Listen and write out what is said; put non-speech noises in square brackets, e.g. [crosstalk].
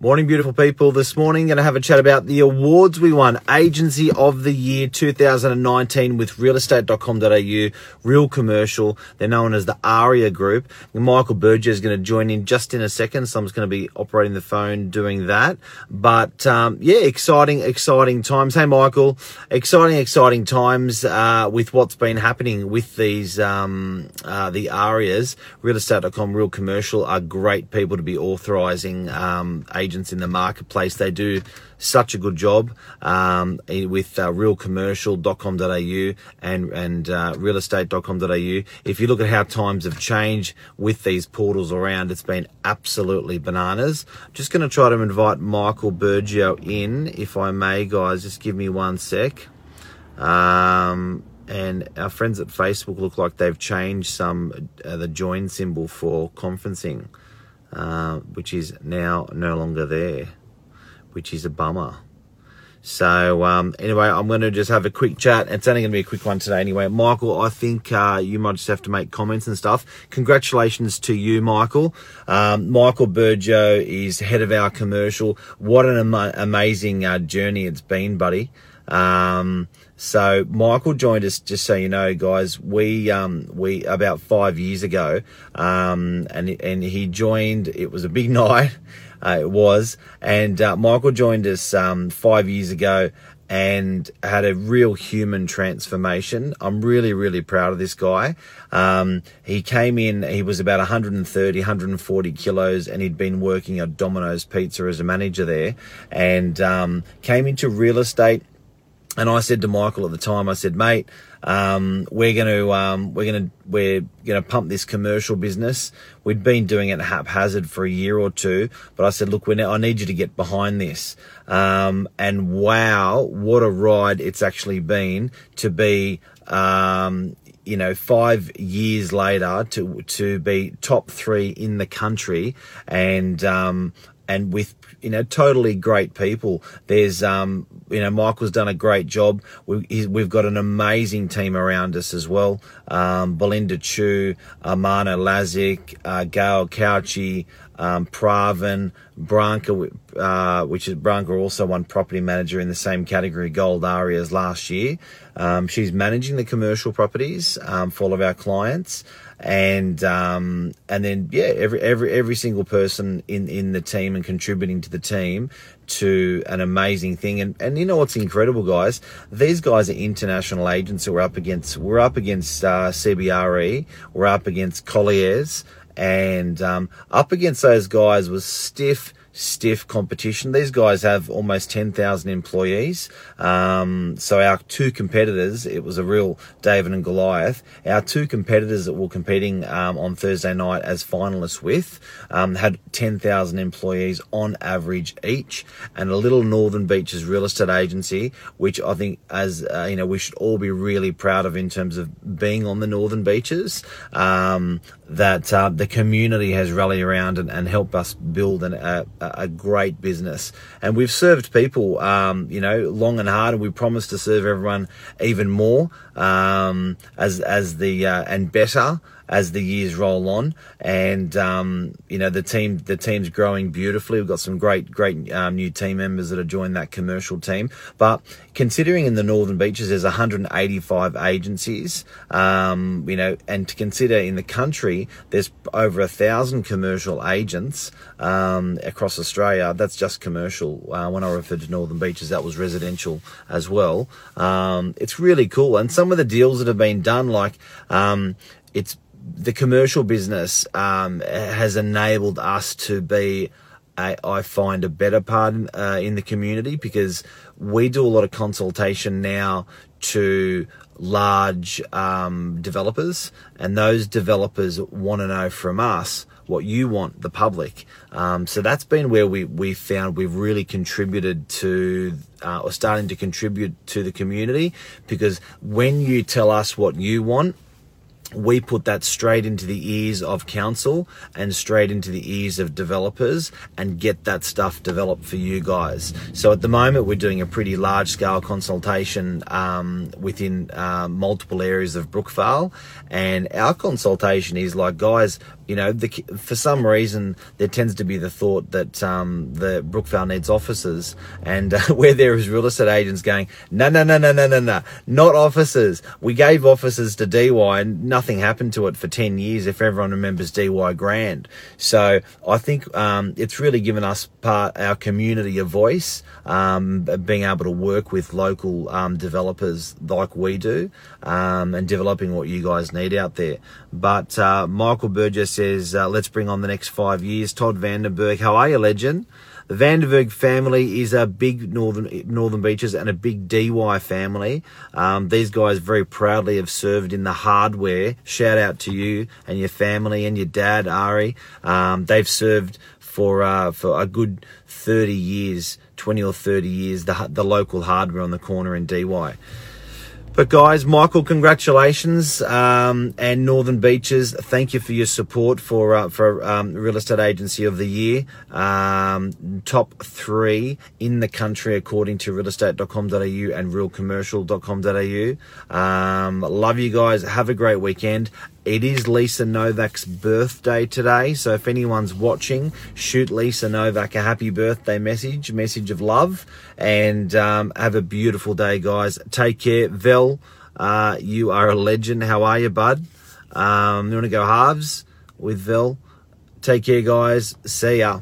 Morning, beautiful people. This morning, going to have a chat about the awards we won. Agency of the Year 2019 with realestate.com.au, Real Commercial. They're known as the ARIA Group. Michael Burgess is going to join in just in a second, Someone's going to be operating the phone doing that. But um, yeah, exciting, exciting times. Hey, Michael, exciting, exciting times uh, with what's been happening with these um, uh, the ARIAs. Realestate.com, Real Commercial are great people to be authorising um, agents in the marketplace. They do such a good job um, with uh, realcommercial.com.au and and uh, realestate.com.au. If you look at how times have changed with these portals around, it's been absolutely bananas. Just going to try to invite Michael Burgio in, if I may, guys. Just give me one sec. Um, and our friends at Facebook look like they've changed some uh, the join symbol for conferencing. Uh, which is now no longer there, which is a bummer. So um, anyway, I'm going to just have a quick chat. It's only going to be a quick one today anyway. Michael, I think uh, you might just have to make comments and stuff. Congratulations to you, Michael. Um, Michael Burjo is head of our commercial. What an am- amazing uh, journey it's been, buddy. Um, so Michael joined us, just so you know, guys. We um, we about five years ago, um, and and he joined. It was a big [laughs] night. Uh, it was, and uh, Michael joined us um, five years ago and had a real human transformation. I'm really, really proud of this guy. Um, he came in, he was about 130, 140 kilos, and he'd been working at Domino's Pizza as a manager there, and um, came into real estate and I said to Michael at the time, I said, mate, um, we're going to, um, we're going to, we're going to pump this commercial business. We'd been doing it haphazard for a year or two, but I said, look, I need you to get behind this. Um, and wow, what a ride it's actually been to be, um, you know, five years later to to be top three in the country, and um, and with you know totally great people. There's um, you know Michael's done a great job. We, we've got an amazing team around us as well. Um, Belinda Chu, Amana Lazik, uh, Gail Couchy, um, Pravin, Branca, uh, which is Branca also won property manager in the same category, Gold Arias last year. Um, she's managing the commercial properties um, for all of our clients and um, and then yeah, every every every single person in in the team and contributing to the team to an amazing thing. And and you know what's incredible, guys? These guys are international agents that we're up against. We're up against uh, CBRE. We're up against Colliers. And um, up against those guys was stiff stiff competition. These guys have almost 10,000 employees. Um, so our two competitors, it was a real David and Goliath. Our two competitors that were competing um, on Thursday night as finalists with um, had 10,000 employees on average each, and a little Northern Beaches real estate agency, which I think as uh, you know we should all be really proud of in terms of being on the Northern Beaches. Um, that uh, the community has rallied around and, and helped us build an, a, great business. And we've served people, um, you know, long and hard, and we promise to serve everyone even more um, as as the uh, and better as the years roll on. And um, you know the team the team's growing beautifully. We've got some great great um, new team members that have joined that commercial team. But considering in the Northern Beaches there's 185 agencies, um, you know, and to consider in the country there's over a thousand commercial agents um, across Australia. That's just commercial. Uh, when I referred to Northern Beaches, that was residential as well. Um, it's really cool, and some of the deals that have been done, like um, it's the commercial business um, has enabled us to be, a, I find, a better part uh, in the community because we do a lot of consultation now to large um, developers, and those developers want to know from us what you want, the public. Um, so that's been where we we found we've really contributed to uh, or starting to contribute to the community because when you tell us what you want we put that straight into the ears of council and straight into the ears of developers and get that stuff developed for you guys. So at the moment, we're doing a pretty large scale consultation um, within uh, multiple areas of Brookvale, and our consultation is like, guys, you know, the, for some reason, there tends to be the thought that um, the Brookvale needs offices, and uh, [laughs] where there is real estate agents going, no, no, no, no, no, no, no, not offices. We gave offices to Dee Why, and nothing happened to it for ten years. If everyone remembers Dee Why Grand, so I think um, it's really given us part our community a voice, um, being able to work with local um, developers like we do, um, and developing what you guys need out there. But uh, Michael Burgess says, uh, let's bring on the next five years. Todd Vandenberg, how are you, legend? The Vandenberg family is a big Northern Northern Beaches and a big Dee Why family. Um, these guys very proudly have served in the hardware. Shout out to you and your family and your dad, Ari. Um, they've served for uh, for a good 30 years, 20 or 30 years, the, the local hardware on the corner in Dee Why. But guys, Michael, congratulations, um, and Northern Beaches, thank you for your support for uh, for um, Real Estate Agency of the Year, um, top three in the country according to realestate.com.au and realcommercial.com.au. Um, love you guys. Have a great weekend. It is Lisa Novak's birthday today, so if anyone's watching, shoot Lisa Novak a happy birthday message, message of love, and um, have a beautiful day, guys. Take care. Vel, uh, you are a legend. How are you, bud? Um, you want to go halves with Vel? Take care, guys. See ya.